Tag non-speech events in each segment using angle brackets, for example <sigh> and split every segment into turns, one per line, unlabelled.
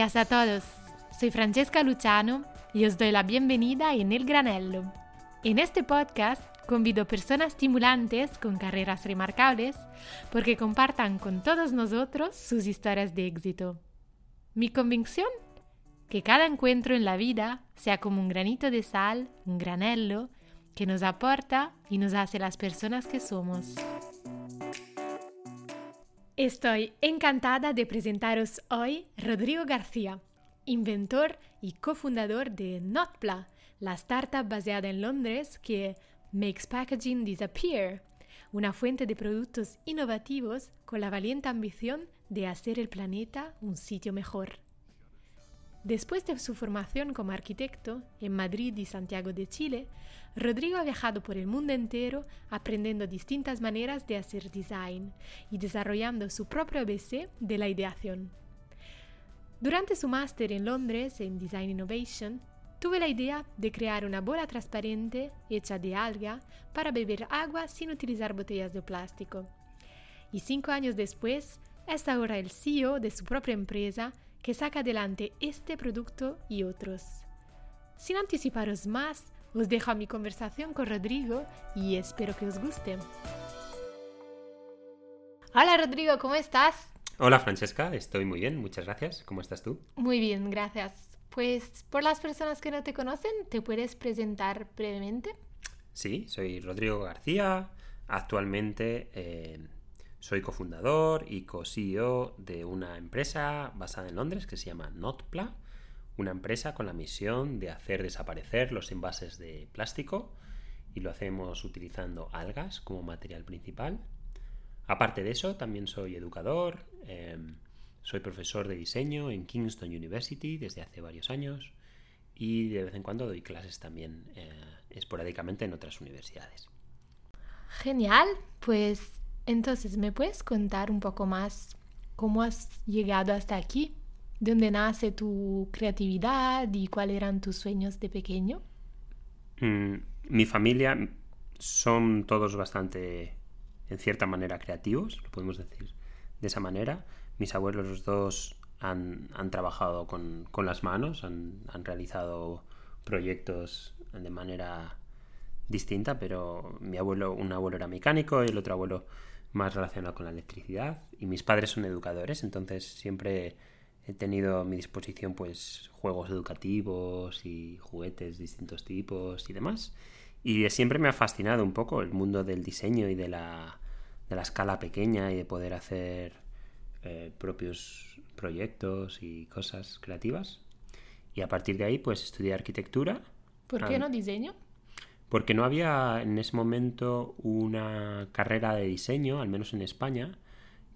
Días a todos. Soy Francesca Luciano y os doy la bienvenida en El Granello. En este podcast convido personas estimulantes con carreras remarcables porque compartan con todos nosotros sus historias de éxito. Mi convicción que cada encuentro en la vida sea como un granito de sal, un granello, que nos aporta y nos hace las personas que somos. Estoy encantada de presentaros hoy Rodrigo García, inventor y cofundador de Notpla, la startup basada en Londres que makes packaging disappear, una fuente de productos innovativos con la valiente ambición de hacer el planeta un sitio mejor. Después de su formación como arquitecto en Madrid y Santiago de Chile, Rodrigo ha viajado por el mundo entero aprendiendo distintas maneras de hacer design y desarrollando su propio ABC de la ideación. Durante su máster en Londres en Design Innovation, tuve la idea de crear una bola transparente hecha de alga para beber agua sin utilizar botellas de plástico. Y cinco años después, es ahora el CEO de su propia empresa que saca adelante este producto y otros. Sin anticiparos más, os dejo a mi conversación con Rodrigo y espero que os guste. Hola Rodrigo, ¿cómo estás?
Hola Francesca, estoy muy bien, muchas gracias. ¿Cómo estás tú?
Muy bien, gracias. Pues por las personas que no te conocen, ¿te puedes presentar brevemente?
Sí, soy Rodrigo García. Actualmente eh, soy cofundador y co-CEO de una empresa basada en Londres que se llama Notpla, una empresa con la misión de hacer desaparecer los envases de plástico y lo hacemos utilizando algas como material principal. Aparte de eso, también soy educador, em, soy profesor de diseño en Kingston University desde hace varios años y de vez en cuando doy clases también eh, esporádicamente en otras universidades.
Genial, pues entonces, ¿me puedes contar un poco más cómo has llegado hasta aquí? ¿De dónde nace tu creatividad y cuáles eran tus sueños de pequeño?
Mm, mi familia son todos bastante, en cierta manera, creativos, lo podemos decir de esa manera. Mis abuelos los dos han, trabajado con, las manos, han, han realizado proyectos de manera distinta, pero mi abuelo, un abuelo era mecánico y el otro abuelo más relacionado con la electricidad y mis padres son educadores, entonces siempre he tenido a mi disposición pues juegos educativos y juguetes de distintos tipos y demás. Y siempre me ha fascinado un poco el mundo del diseño y de la, de la escala pequeña y de poder hacer eh, propios proyectos y cosas creativas. Y a partir de ahí pues estudié arquitectura.
¿Por qué no diseño?
Porque no había en ese momento una carrera de diseño, al menos en España,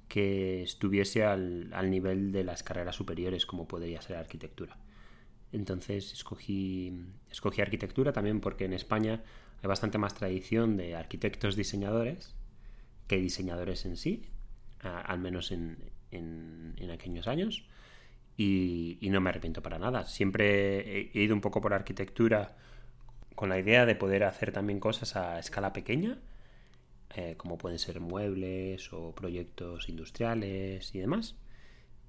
que estuviese al, nivel de las carreras superiores como podría ser arquitectura. Entonces escogí, escogí arquitectura también porque en España hay bastante más tradición de arquitectos diseñadores que diseñadores en sí, al menos en, aquellos años. Y, y, no me arrepiento para nada. Siempre he ido un poco por arquitectura con la idea de poder hacer también cosas a escala pequeña, eh, como pueden ser muebles o proyectos industriales y demás.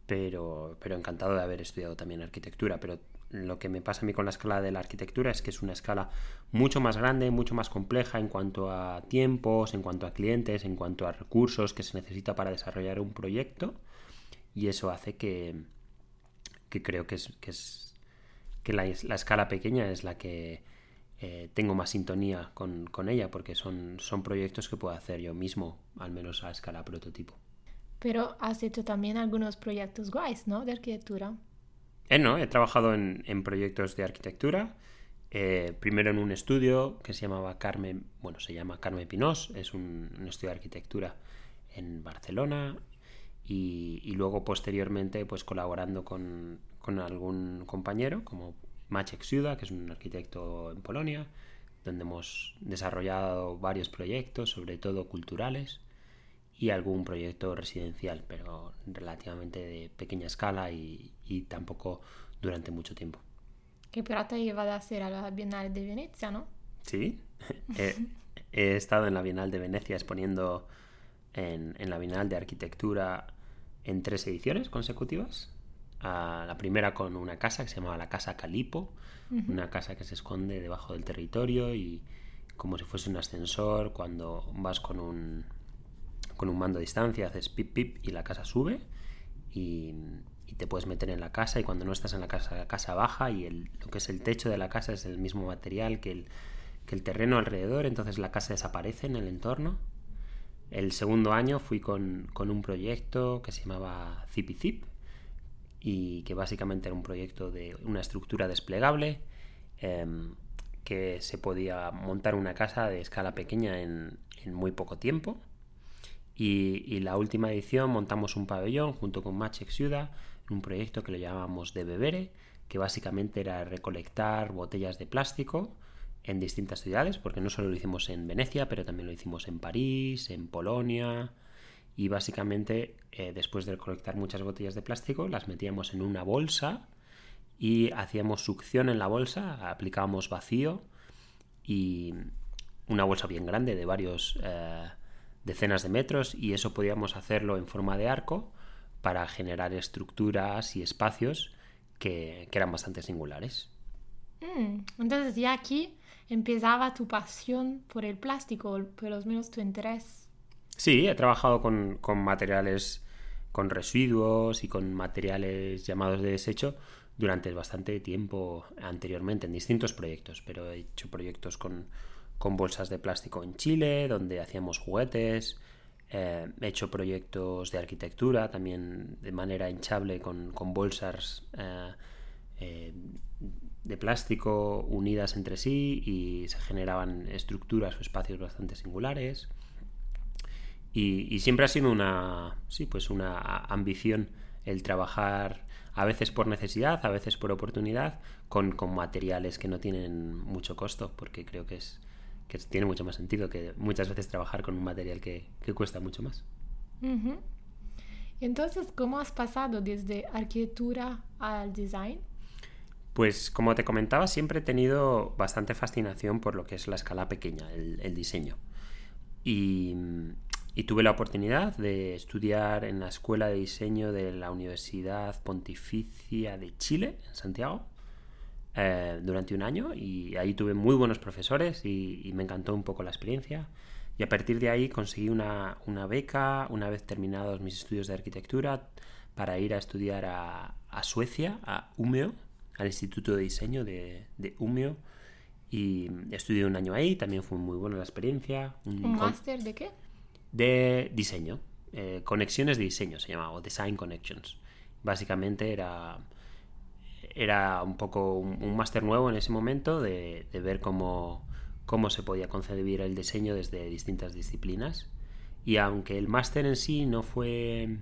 Pero, pero encantado de haber estudiado también arquitectura. Pero lo que me pasa a mí con la escala de la arquitectura es que es una escala mucho más grande, mucho más compleja en cuanto a tiempos, en cuanto a clientes, en cuanto a recursos que se necesita para desarrollar un proyecto. Y eso hace que, que creo que es, que, es, que la escala pequeña es la que eh, tengo más sintonía con, ella porque son, son proyectos que puedo hacer yo mismo, al menos a escala prototipo.
Pero has hecho también algunos proyectos guays, ¿no? De arquitectura.
Eh, no, he trabajado en, proyectos de arquitectura. Eh, primero en un estudio que se llamaba Carmen, bueno, se llama Carmen Pinós, es un, estudio de arquitectura en Barcelona. Y, luego posteriormente, pues colaborando con, con algún compañero, como Maciek Suda, que es un arquitecto en Polonia, donde hemos desarrollado varios proyectos, sobre todo culturales, y algún proyecto residencial, pero relativamente de pequeña escala y, tampoco durante mucho tiempo.
Que pero te lleva a hacer a la Bienal de Venecia, ¿no?
Sí, <laughs> he, estado en la Bienal de Venecia exponiendo en, en, la Bienal de Arquitectura en tres ediciones consecutivas la primera con una casa que se llamaba la Casa Calipo, una casa que se esconde debajo del territorio y como si fuese un ascensor, cuando vas con un, con un mando a distancia, haces pip pip y la casa sube y, te puedes meter en la casa y cuando no estás en la casa, la casa baja y el, lo que es el techo de la casa es el mismo material que el, que el terreno alrededor, entonces la casa desaparece en el entorno. El segundo año fui con, con un proyecto que se llamaba Zip y que básicamente era un proyecto de una estructura desplegable em, que se podía montar una casa de escala pequeña en, muy poco tiempo. Y, la última edición montamos un pabellón junto con Machex Ciudad, un proyecto que lo llamábamos de bebere, que básicamente era recolectar botellas de plástico en distintas ciudades, porque no solo lo hicimos en Venecia, pero también lo hicimos en París, en Polonia, y básicamente eh, después de recolectar muchas botellas de plástico las metíamos en una bolsa y hacíamos succión en la bolsa, aplicábamos vacío y una bolsa bien grande de varios eh, decenas de metros y eso podíamos hacerlo en forma de arco para generar estructuras y espacios que, eran bastante singulares.
Mm, entonces ya aquí empezaba tu pasión por el plástico, por lo menos tu interés.
Sí, he trabajado con, con materiales, con residuos y con materiales llamados de desecho durante bastante tiempo anteriormente en distintos proyectos, pero he hecho proyectos con, con bolsas de plástico en Chile, donde hacíamos juguetes. Eh, he hecho proyectos de arquitectura también de manera hinchable con, bolsas eh, eh, de plástico unidas entre sí y se generaban estructuras o espacios bastante singulares. Y, siempre ha sido una, sí, pues una ambición el trabajar a veces por necesidad, a veces por oportunidad, con, con materiales que no tienen mucho costo, porque creo que es, que tiene mucho más sentido que muchas veces trabajar con un material que, cuesta mucho más.
Entonces, ¿cómo has pasado desde arquitectura al design?
Pues como te comentaba, siempre he tenido bastante fascinación por lo que es la escala pequeña, el, diseño. Y, y, tuve la oportunidad de estudiar en la Escuela de Diseño de la Universidad Pontificia de Chile, en Santiago. Eh, durante un año y ahí tuve muy buenos profesores y, me encantó un poco la experiencia. Y a partir de ahí conseguí una, beca una vez terminados mis estudios de arquitectura para ir a estudiar a, Suecia, a Umeå, al Instituto de Diseño de, de Umeå. Y estudié un año ahí, también fue muy buena la experiencia.
¿Un, máster de qué?
De diseño. Eh, conexiones de diseño se llamaba, o Design Connections. Básicamente era era un poco un, máster nuevo en ese momento de, ver cómo, cómo se podía concebir el diseño desde distintas disciplinas. Y aunque el máster en sí no fue,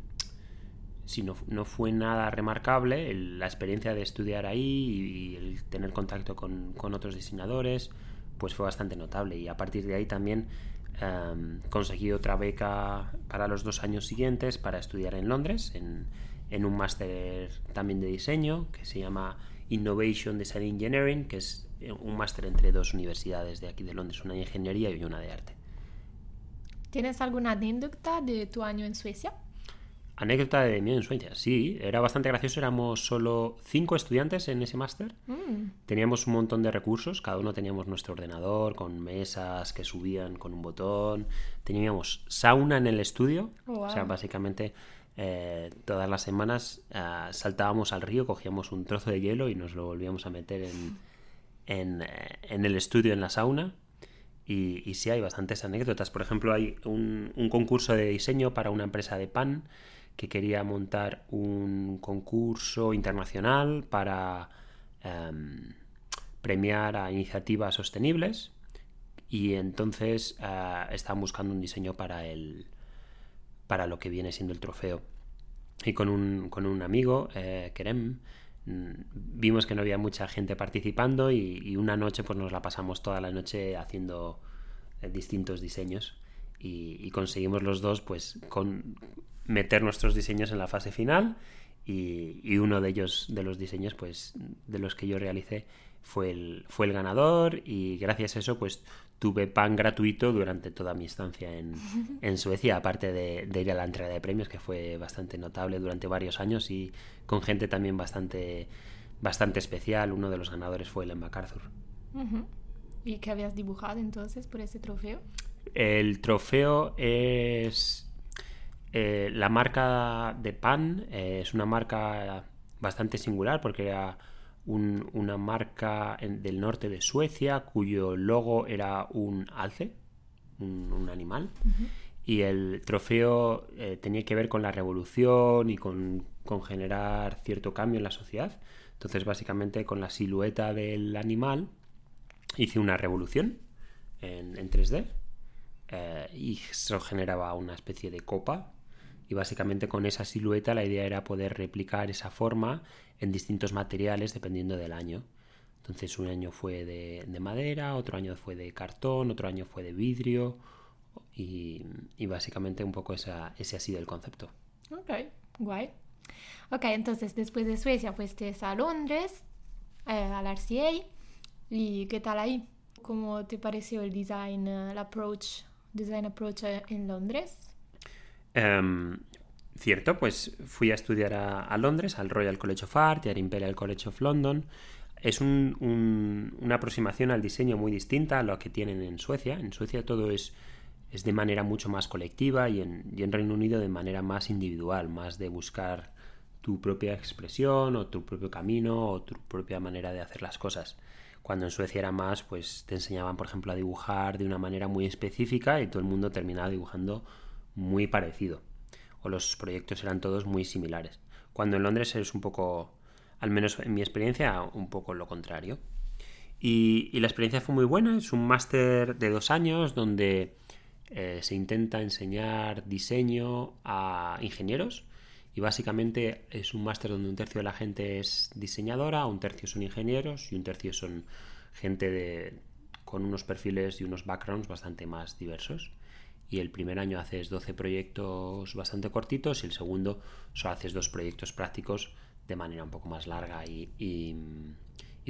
si no, fue nada remarcable, la experiencia de estudiar ahí y, el tener contacto con, otros diseñadores, pues fue bastante notable. Y a partir de ahí también em, conseguí otra beca para los dos años siguientes para estudiar en Londres, en, en un máster también de diseño que se llama Innovation Design Engineering, que es eh, un máster entre dos universidades de aquí de Londres, una de ingeniería y una de arte.
¿Tienes alguna anécdota de tu año en Suecia?
Anécdota de mi año en Suecia, sí, era bastante gracioso, éramos solo cinco estudiantes en ese máster, mm. teníamos un montón de recursos, cada uno teníamos nuestro ordenador con mesas que subían con un botón, teníamos sauna en el estudio, o sea, básicamente eh, todas las semanas eh, saltábamos al río, cogíamos un trozo de hielo y nos lo volvíamos a meter en, eh, el estudio, en la sauna. Y, y, sí, hay bastantes anécdotas. Por ejemplo, hay un, concurso de diseño para una empresa de pan que quería montar un concurso internacional para em, premiar a iniciativas sostenibles. Y entonces estaban buscando un diseño para el, para lo que viene siendo el trofeo. Y con un, con un amigo, eh, Kerem, mm, vimos que no había mucha gente participando y, una noche pues nos la pasamos toda la noche haciendo eh, distintos diseños y, conseguimos los dos pues con meter nuestros diseños en la fase final y, uno de ellos, de los diseños, pues de los que yo realicé, fue el, fue el ganador y gracias a eso, pues tuve pan gratuito durante toda mi estancia en, <laughs> en Suecia, aparte de, ir a la entrega de premios, que fue bastante notable durante varios años y con gente también bastante, bastante especial. Uno de los ganadores fue el MacArthur.
¿Y qué habías dibujado entonces por ese trofeo?
El trofeo es eh, la marca de pan, eh, es una marca bastante singular porque era una marca del norte de Suecia cuyo logo era un alce, un, animal. Y el trofeo eh, tenía que ver con la revolución y con, generar cierto cambio en la sociedad. Entonces, básicamente, con la silueta del animal hice una revolución en, 3D eh, y eso generaba una especie de copa y básicamente con esa silueta la idea era poder replicar esa forma en distintos materiales dependiendo del año. Entonces un año fue de, madera, otro año fue de cartón, otro año fue de vidrio y, básicamente un poco esa, ese ha sido el concepto.
Ok, guay. Ok, entonces después de Suecia fuiste a Londres, eh, al RCA y ¿qué tal ahí? ¿Cómo te pareció el design, el approach, design approach en Londres?
Em, cierto, pues fui a estudiar a, Londres, al Royal College of Art y al Imperial College of London. Es una aproximación al diseño muy distinta a lo que tienen en Suecia. En Suecia todo es, de manera mucho más colectiva y en Reino Unido de manera más individual, más de buscar tu propia expresión o tu propio camino o tu propia manera de hacer las cosas. Cuando en Suecia era más, pues te enseñaban, por ejemplo, a dibujar de una manera muy específica y todo el mundo terminaba dibujando muy parecido, o los proyectos eran todos muy similares. Cuando en Londres es un poco, al menos en mi experiencia, un poco lo contrario. Y, la experiencia fue muy buena, es un máster de dos años donde eh, se intenta enseñar diseño a ingenieros y básicamente es un máster donde un tercio de la gente es diseñadora, un tercio son ingenieros y un tercio son gente de, con unos perfiles y unos backgrounds bastante más diversos. Y el primer año haces 12 proyectos bastante cortitos y el segundo solo haces dos proyectos prácticos de manera un poco más larga. Y, y,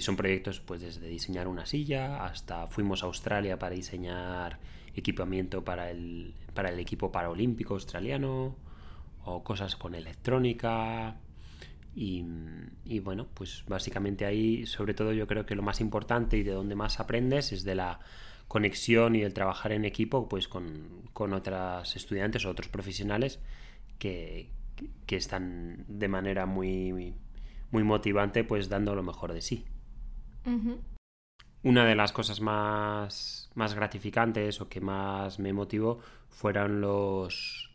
son proyectos pues desde diseñar una silla hasta fuimos a Australia para diseñar equipamiento para el, para el equipo paralímpico australiano o cosas con electrónica y, y, bueno, pues básicamente ahí sobre todo yo creo que lo más importante y de donde más aprendes es de la conexión y el trabajar en equipo pues con, con otras estudiantes o otros profesionales que, que, están de manera muy, muy motivante pues dando lo mejor de sí. Una de las cosas más, más gratificantes o que más me motivó fueron los,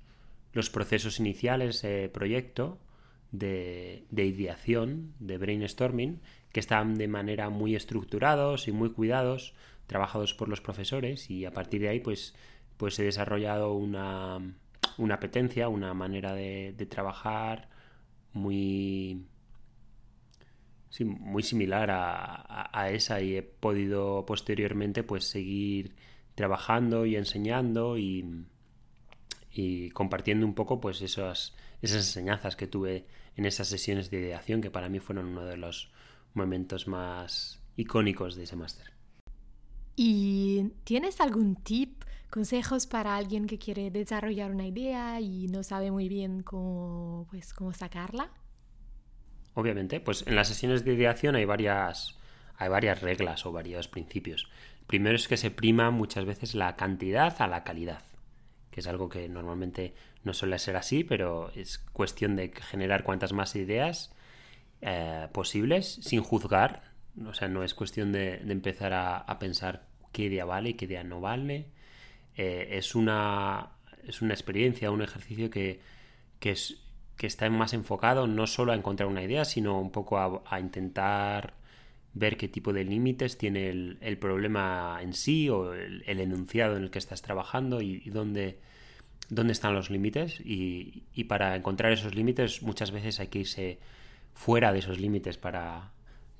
los procesos iniciales de proyecto de, de, ideación, de brainstorming, que están de manera muy estructurados y muy cuidados, trabajados por los profesores y a partir de ahí pues, pues he desarrollado una, una apetencia, una manera de, trabajar muy, muy similar a, esa y he podido posteriormente pues seguir trabajando y enseñando y, y compartiendo un poco pues esas, esas enseñanzas que tuve en esas sesiones de ideación que para mí fueron uno de los momentos más icónicos de ese máster.
¿Y tienes algún tip, consejos para alguien que quiere desarrollar una idea y no sabe muy bien cómo, pues, cómo sacarla?
Obviamente, pues en las sesiones de ideación hay varias, hay varias reglas o varios principios. primero es que se prima muchas veces la cantidad a la calidad, es algo que normalmente no suele ser así, pero es cuestión de generar cuantas más ideas eh, posibles sin juzgar. O sea, no es cuestión de, empezar a pensar qué idea vale y qué idea no vale. Eh, es, una, es una experiencia, un ejercicio que, que, es, que está más enfocado no solo a encontrar una idea, sino un poco a, intentar ver qué tipo de límites tiene el, problema en sí o el, enunciado en el que estás trabajando y, dónde, dónde están los límites. Y, y, para encontrar esos límites muchas veces hay que irse fuera de esos límites para,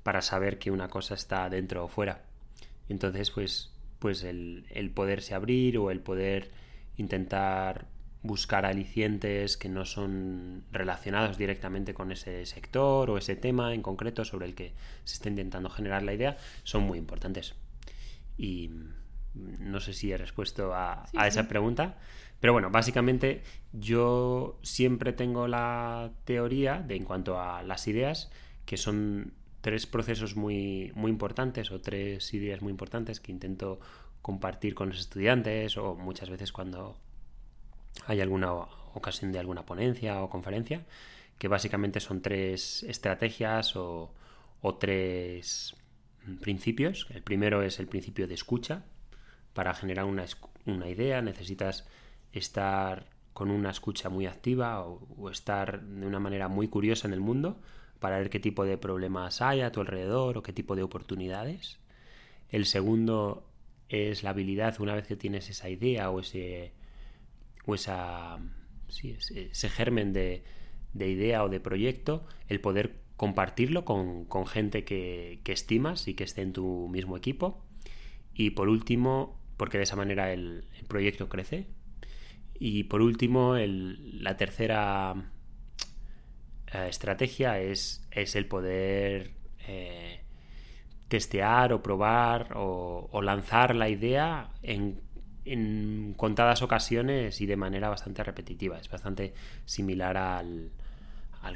para saber que una cosa está dentro o fuera. Entonces, pues, pues el, poderse abrir o el poder intentar buscar alicientes que no son relacionados directamente con ese sector o ese tema en concreto sobre el que se está intentando generar la idea son muy importantes. Y no sé si he respuesto a, esa pregunta, pero bueno, básicamente yo siempre tengo la teoría de en cuanto a las ideas, que son tres procesos muy, muy importantes o tres ideas muy importantes que intento compartir con los estudiantes o muchas veces cuando hay alguna ocasión de alguna ponencia o conferencia, que básicamente son tres estrategias o, tres principios. El primero es el principio de escucha. Para generar una, idea necesitas estar con una escucha muy activa o, estar de una manera muy curiosa en el mundo para ver qué tipo de problemas hay a tu alrededor o qué tipo de oportunidades. El segundo es la habilidad, una vez que tienes esa idea o ese, o esa, ese, germen de, idea o de proyecto, el poder compartirlo con, gente que, estimas y que esté en tu mismo equipo. Y por último, porque de esa manera el, proyecto crece. Y por último, la tercera eh, estrategia es, es, el poder eh, testear o probar o, lanzar la idea en en contadas ocasiones y de manera bastante repetitiva. Es bastante similar al,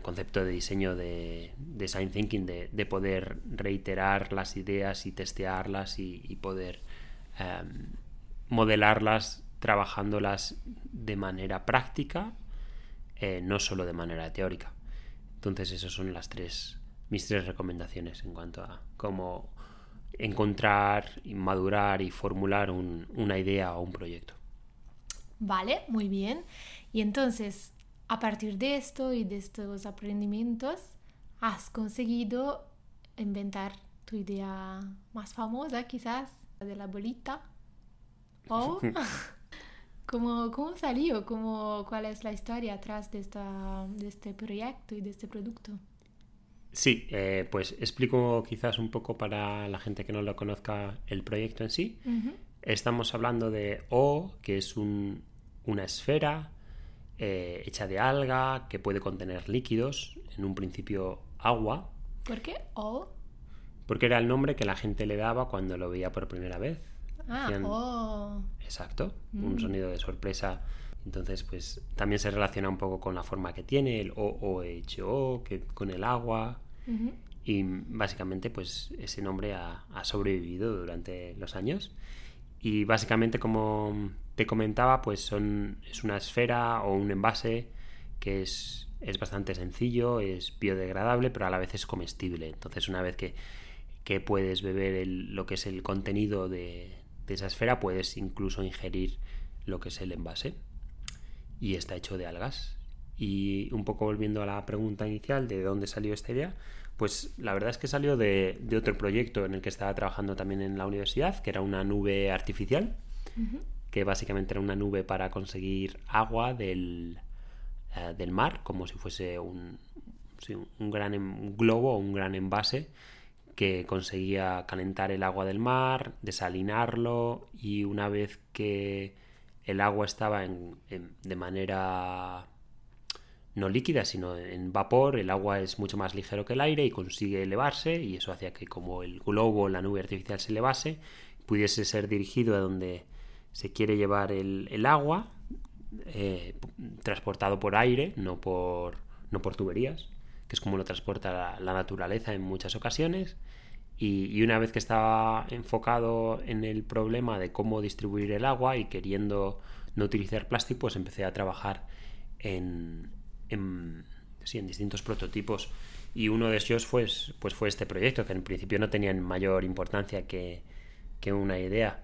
concepto de diseño de design thinking, de, poder reiterar las ideas y testearlas y, poder em, modelarlas trabajándolas de manera práctica, eh, no solo de manera teórica. Entonces, esas son las tres, mis tres recomendaciones en cuanto a cómo encontrar, madurar y formular una idea o un proyecto.
Vale, muy bien. Y entonces, a partir de esto y de estos aprendimientos, has conseguido inventar tu idea más famosa, quizás, de la bolita. ¿O <laughs> ¿cómo, cómo salió? ¿Cómo, ¿Cuál es la historia atrás de, esta, de este proyecto y de este producto?
Sí, eh, pues explico quizás un poco para la gente que no lo conozca el proyecto en sí. Estamos hablando de O, que es una esfera eh, hecha de alga que puede contener líquidos, en un principio agua.
¿Por qué O?
Porque era el nombre que la gente le daba cuando lo veía por primera vez.
Ah.
Exacto, un mm. sonido de sorpresa. Entonces, pues también se relaciona un poco con la forma que tiene, el O, O, H, O, que con el agua. Y básicamente, pues ese nombre ha, sobrevivido durante los años. Y básicamente, como te comentaba, pues son, es una esfera o un envase que es, es bastante sencillo, es biodegradable, pero a la vez es comestible. Entonces, una vez que, que puedes beber lo que es el contenido de, de esa esfera, puedes incluso ingerir lo que es el envase. Y está hecho de algas. Y un poco volviendo a la pregunta inicial de dónde salió esta idea, pues la verdad es que salió de, otro proyecto en el que estaba trabajando también en la universidad, que era una nube artificial, que básicamente era una nube para conseguir agua del, eh, del mar, como si fuese un, un gran globo o un gran envase que conseguía calentar el agua del mar, desalinarlo y una vez que el agua estaba en, de manera no líquida, sino en vapor, el agua es mucho más ligero que el aire y consigue elevarse y eso hacía que como el globo, la nube artificial se elevase, pudiese ser dirigido a donde se quiere llevar el, agua, eh, transportado por aire, no por, no por tuberías, es como lo transporta la, naturaleza en muchas ocasiones. Y, una vez que estaba enfocado en el problema de cómo distribuir el agua y queriendo no utilizar plástico, pues empecé a trabajar en, en, en distintos prototipos. Y uno de ellos fue, pues fue este proyecto, que en principio no tenía mayor importancia que, que una idea.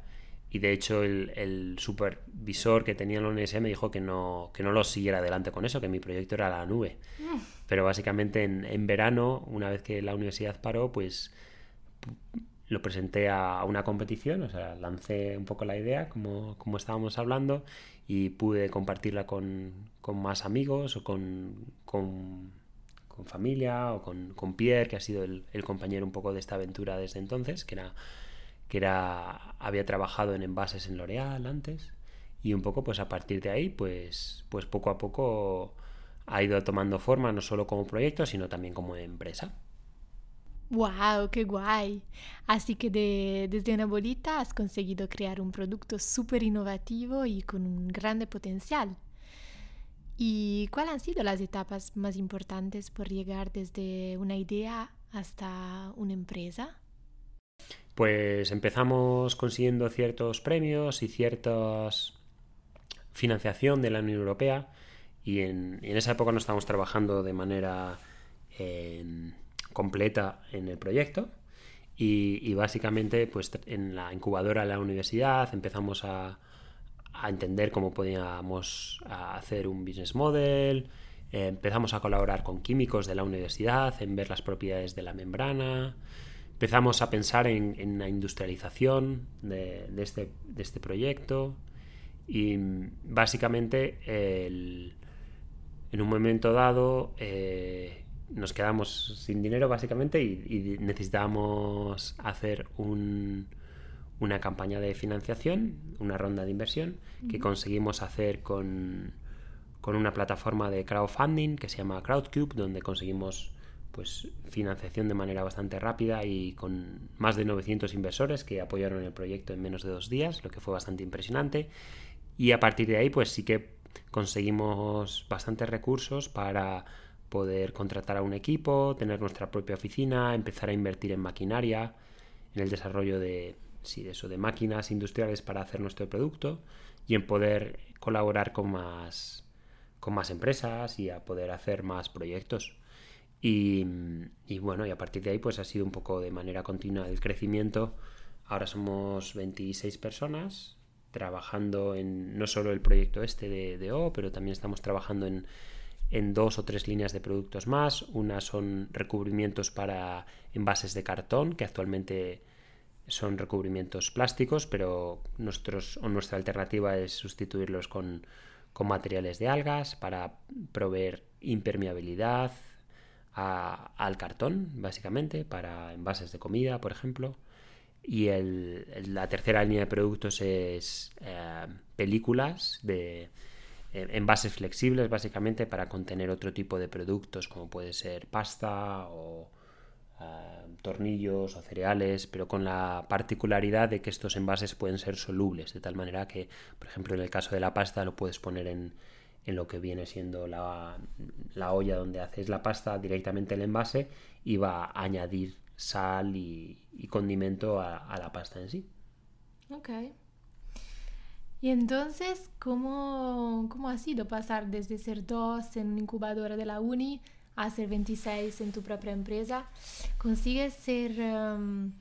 Y de hecho el, supervisor que tenía en la universidad me dijo que no, que no lo siguiera adelante con eso, que mi proyecto era la nube. Pero básicamente en, en verano, una vez que la universidad paró, pues lo presenté a, una competición, o sea, lancé un poco la idea, como, como estábamos hablando, y pude compartirla con, con más amigos o con, con, familia o con, con, Pierre, que ha sido el, el, compañero un poco de esta aventura desde entonces, que era, que era había trabajado en envases en L'Oreal antes. y un poco pues a partir de ahí pues, pues poco a poco ha ido tomando forma no solo como proyecto sino también como empresa.
¡Wow! ¡Qué guay! Así que de, desde una bolita has conseguido crear un producto súper innovativo y con un grande potencial. ¿Y cuáles han sido las etapas más importantes por llegar desde una idea hasta una empresa?
Pues empezamos consiguiendo ciertos premios y cierta financiación de la Unión Europea. Y en, esa época no estábamos trabajando de manera em, completa en el proyecto. Y, básicamente pues en la incubadora de la universidad empezamos a, entender cómo podíamos hacer un business model, empezamos a colaborar con químicos de la universidad en ver las propiedades de la membrana, empezamos a pensar en, la industrialización de, este, de, este, proyecto y básicamente en un momento dado eh, nos quedamos sin dinero básicamente y, y necesitábamos hacer un, una campaña de financiación, una ronda de inversión que conseguimos hacer con, una plataforma de crowdfunding que se llama Crowdcube, donde conseguimos pues financiación de manera bastante rápida y con más de 900 inversores que apoyaron el proyecto en menos de dos días, lo que fue bastante impresionante. Y a partir de ahí, pues sí que conseguimos bastantes recursos para poder contratar a un equipo, tener nuestra propia oficina, empezar a invertir en maquinaria, en el desarrollo de, sí, de eso, de máquinas industriales para hacer nuestro producto y en poder colaborar con más, con más empresas y a poder hacer más proyectos. Y, bueno, y a partir de ahí pues ha sido un poco de manera continua el crecimiento. Ahora somos 26 personas trabajando en no solo el proyecto este de, de O, pero también estamos trabajando en, en dos o tres líneas de productos más. Una son recubrimientos para envases de cartón, que actualmente son recubrimientos plásticos, pero nuestros, nuestra alternativa es sustituirlos con, materiales de algas para proveer impermeabilidad al cartón, básicamente, para envases de comida, por ejemplo. Y la tercera línea de productos es eh, películas de eh, envases flexibles, básicamente, para contener otro tipo de productos, como puede ser pasta o tornillos o cereales, pero con la particularidad de que estos envases pueden ser solubles, de tal manera que, por ejemplo, en el caso de la pasta lo puedes poner en, en lo que viene siendo la, la, olla donde haces la pasta directamente el envase y va a añadir sal y, condimento a, a, la pasta en sí.
Ok. Y entonces, ¿cómo, ¿cómo ha sido pasar desde ser dos en incubadora de la uni a ser 26 en tu propia empresa, consigues ser, em,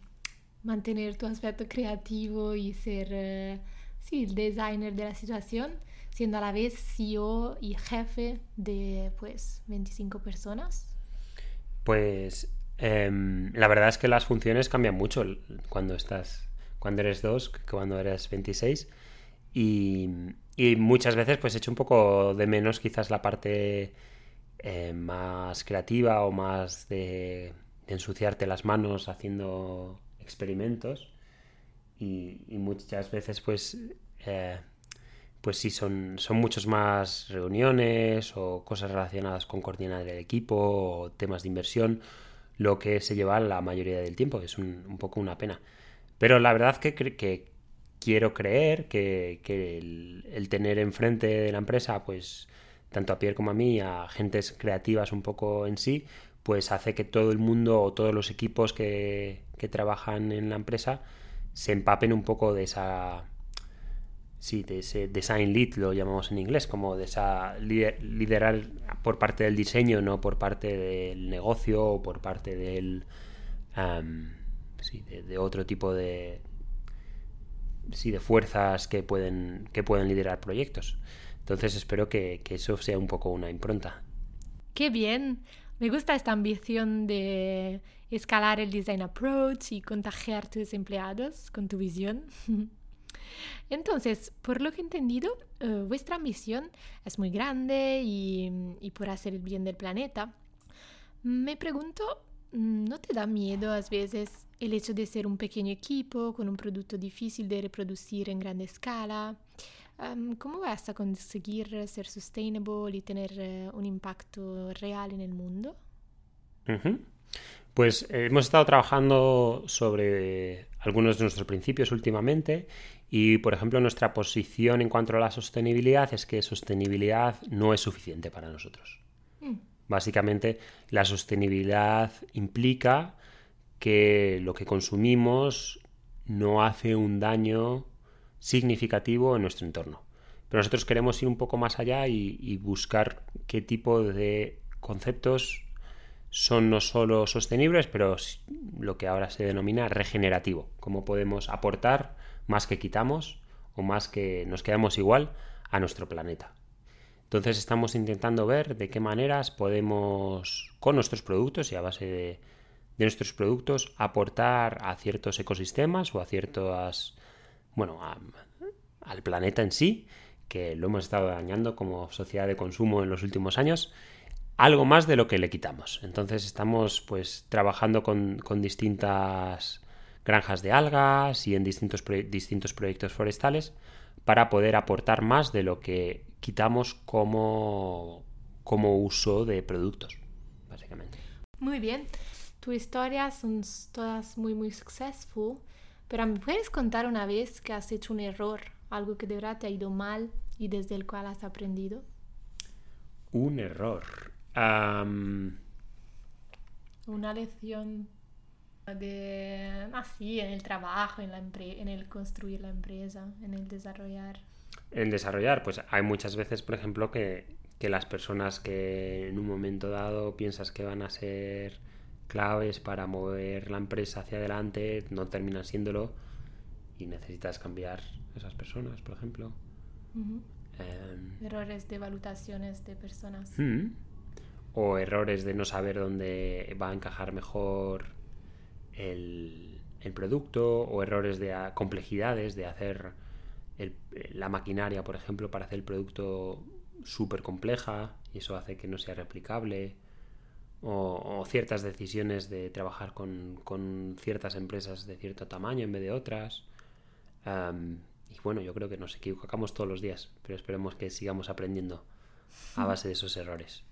mantener tu aspecto creativo y ser, eh, sí, el designer de la situación, siendo a la vez CEO y jefe de, pues, 25 personas?
Pues em, la verdad es que las funciones cambian mucho cuando estás, cuando eres dos, que cuando eres 26. Y, y muchas veces pues echo un poco de menos quizás la parte eh, más creativa o más de, ensuciarte las manos haciendo experimentos y, muchas veces pues eh, pues sí son, son muchos más reuniones o cosas relacionadas con coordinar el equipo o temas de inversión lo que se lleva la mayoría del tiempo que es un, poco una pena. Pero la verdad que, que quiero creer que, el, el, tener enfrente de la empresa pues tanto a Pierre como a mí, a gentes creativas un poco en sí, pues hace que todo el mundo o todos los equipos que, trabajan en la empresa se empapen un poco de esa sí, de ese design lead, lo llamamos en inglés, como de esa liderar por parte del diseño, no por parte del negocio o por parte del sí, de, otro tipo de sí, de fuerzas que pueden que pueden liderar proyectos. Entonces espero que, eso sea un poco una impronta.
¡Qué bien! Me gusta esta ambición de escalar el design approach y contagiar a tus empleados con tu visión. <laughs> Entonces, por lo que he entendido, eh, vuestra ambición es muy grande y, por hacer el bien del planeta. Me pregunto, ¿no te da miedo a veces el hecho de ser un pequeño equipo con un producto difícil de reproducir en gran escala? ¿Cómo vas a conseguir ser sustainable y tener uh, un impacto real en el mundo?
Pues eh, hemos estado trabajando sobre algunos de nuestros principios últimamente y, por ejemplo, nuestra posición en cuanto a la sostenibilidad es que sostenibilidad no es suficiente para nosotros.
Mm.
Básicamente, la sostenibilidad implica que lo que consumimos no hace un daño significativo en nuestro entorno. Pero nosotros queremos ir un poco más allá y, y buscar qué tipo de conceptos son no solo sostenibles, pero lo que ahora se denomina regenerativo. Cómo podemos aportar más que quitamos o más que nos quedamos igual a nuestro planeta. Entonces estamos intentando ver de qué maneras podemos, con nuestros productos y a base de, nuestros productos, aportar a ciertos ecosistemas o a ciertas, bueno, a- al planeta en sí, que lo hemos estado dañando como sociedad de consumo en los últimos años, algo más de lo que le quitamos. Entonces estamos pues trabajando con, con distintas granjas de algas y en distintos, distintos proyectos forestales para poder aportar más de lo que quitamos como, como uso de productos, básicamente.
Muy bien. Tus historias son todas muy, muy successful, pero ¿me puedes contar una vez que has hecho un error, algo que de verdad te ha ido mal y desde el cual has aprendido?
Un error. Am,
Una lección de así en el trabajo, en la en el construir la empresa, en el desarrollar.
en desarrollar, pues hay muchas veces, por ejemplo, que, que las personas que en un momento dado piensas que van a ser claves para mover la empresa hacia adelante, no terminan siéndolo y necesitas cambiar esas personas, por ejemplo. Em,
Errores de valutaciones de personas.
Mm. O errores de no saber dónde va a encajar mejor el, el producto, o errores de complejidades de hacer el- la maquinaria, por ejemplo, para hacer el producto súper compleja y eso hace que no sea replicable. O, o ciertas decisiones de trabajar con, con ciertas empresas de cierto tamaño en vez de otras. Am, y bueno, yo creo que nos equivocamos todos los días, pero esperemos que sigamos aprendiendo a base de esos errores.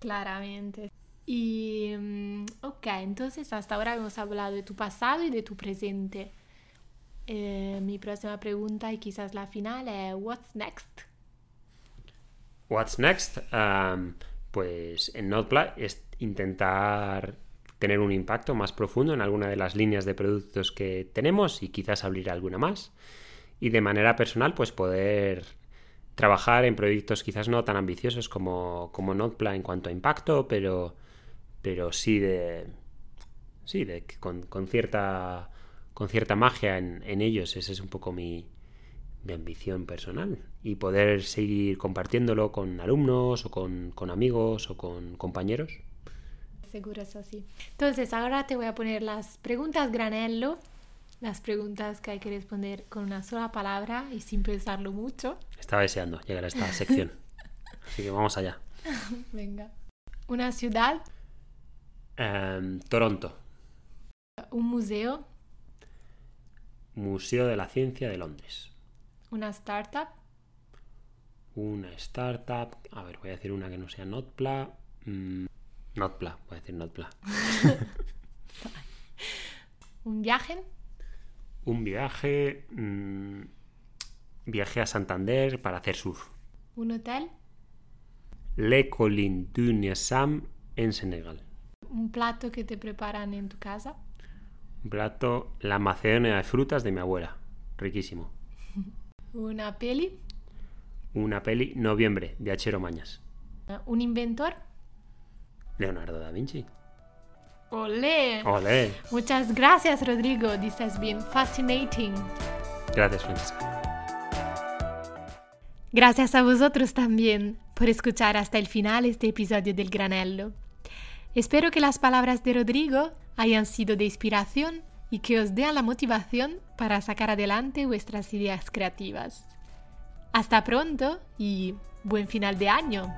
Claramente. Y, mm, ok, entonces hasta ahora hemos hablado de tu pasado y de tu presente. Eh, mi próxima pregunta y quizás la final es, what's next?
What's next? Um, pues en Notepla es intentar tener un impacto más profundo en alguna de las líneas de productos que tenemos y quizás abrir alguna más. Y de manera personal, pues poder trabajar en proyectos quizás no tan ambiciosos como, como Notepla en cuanto a impacto, pero, pero sí de. Sí, de, que con, con cierta. con cierta magia en, en ellos. Ese es un poco mi, mi ambición personal y poder seguir compartiéndolo con alumnos o con, con amigos o con compañeros.
Seguro es así. Entonces ahora te voy a poner las preguntas granello, las preguntas que hay que responder con una sola palabra y sin pensarlo mucho.
Estaba deseando llegar a esta sección. <laughs> Así que vamos allá.
Venga. Una ciudad,
Em, Toronto,
un museo,
Museo de la Ciencia de Londres.
una startup,
Una startup. A ver, voy a decir una que no sea Notpla. Mm, Notpla, voy a decir Notpla. <laughs>
un viaje,
Un viaje. mm, viaje a Santander para hacer surf.
un hotel,
Le Colline du Niassam en Senegal.
Un plato que te preparan en tu casa,
Un plato, la macedonia de frutas de mi abuela. Riquísimo. <laughs>
una peli,
Una peli, Noviembre, de Achero Mañas.
un inventor.
Leonardo da Vinci.
¡Olé!
¡Olé!
Muchas gracias, Rodrigo. This has been fascinating.
Gracias, Francesca.
Gracias a vosotros también por escuchar hasta el final este episodio del Granello. Espero que las palabras de Rodrigo hayan sido de inspiración y que os den la motivación para sacar adelante vuestras ideas creativas. Hasta pronto y buen final de año.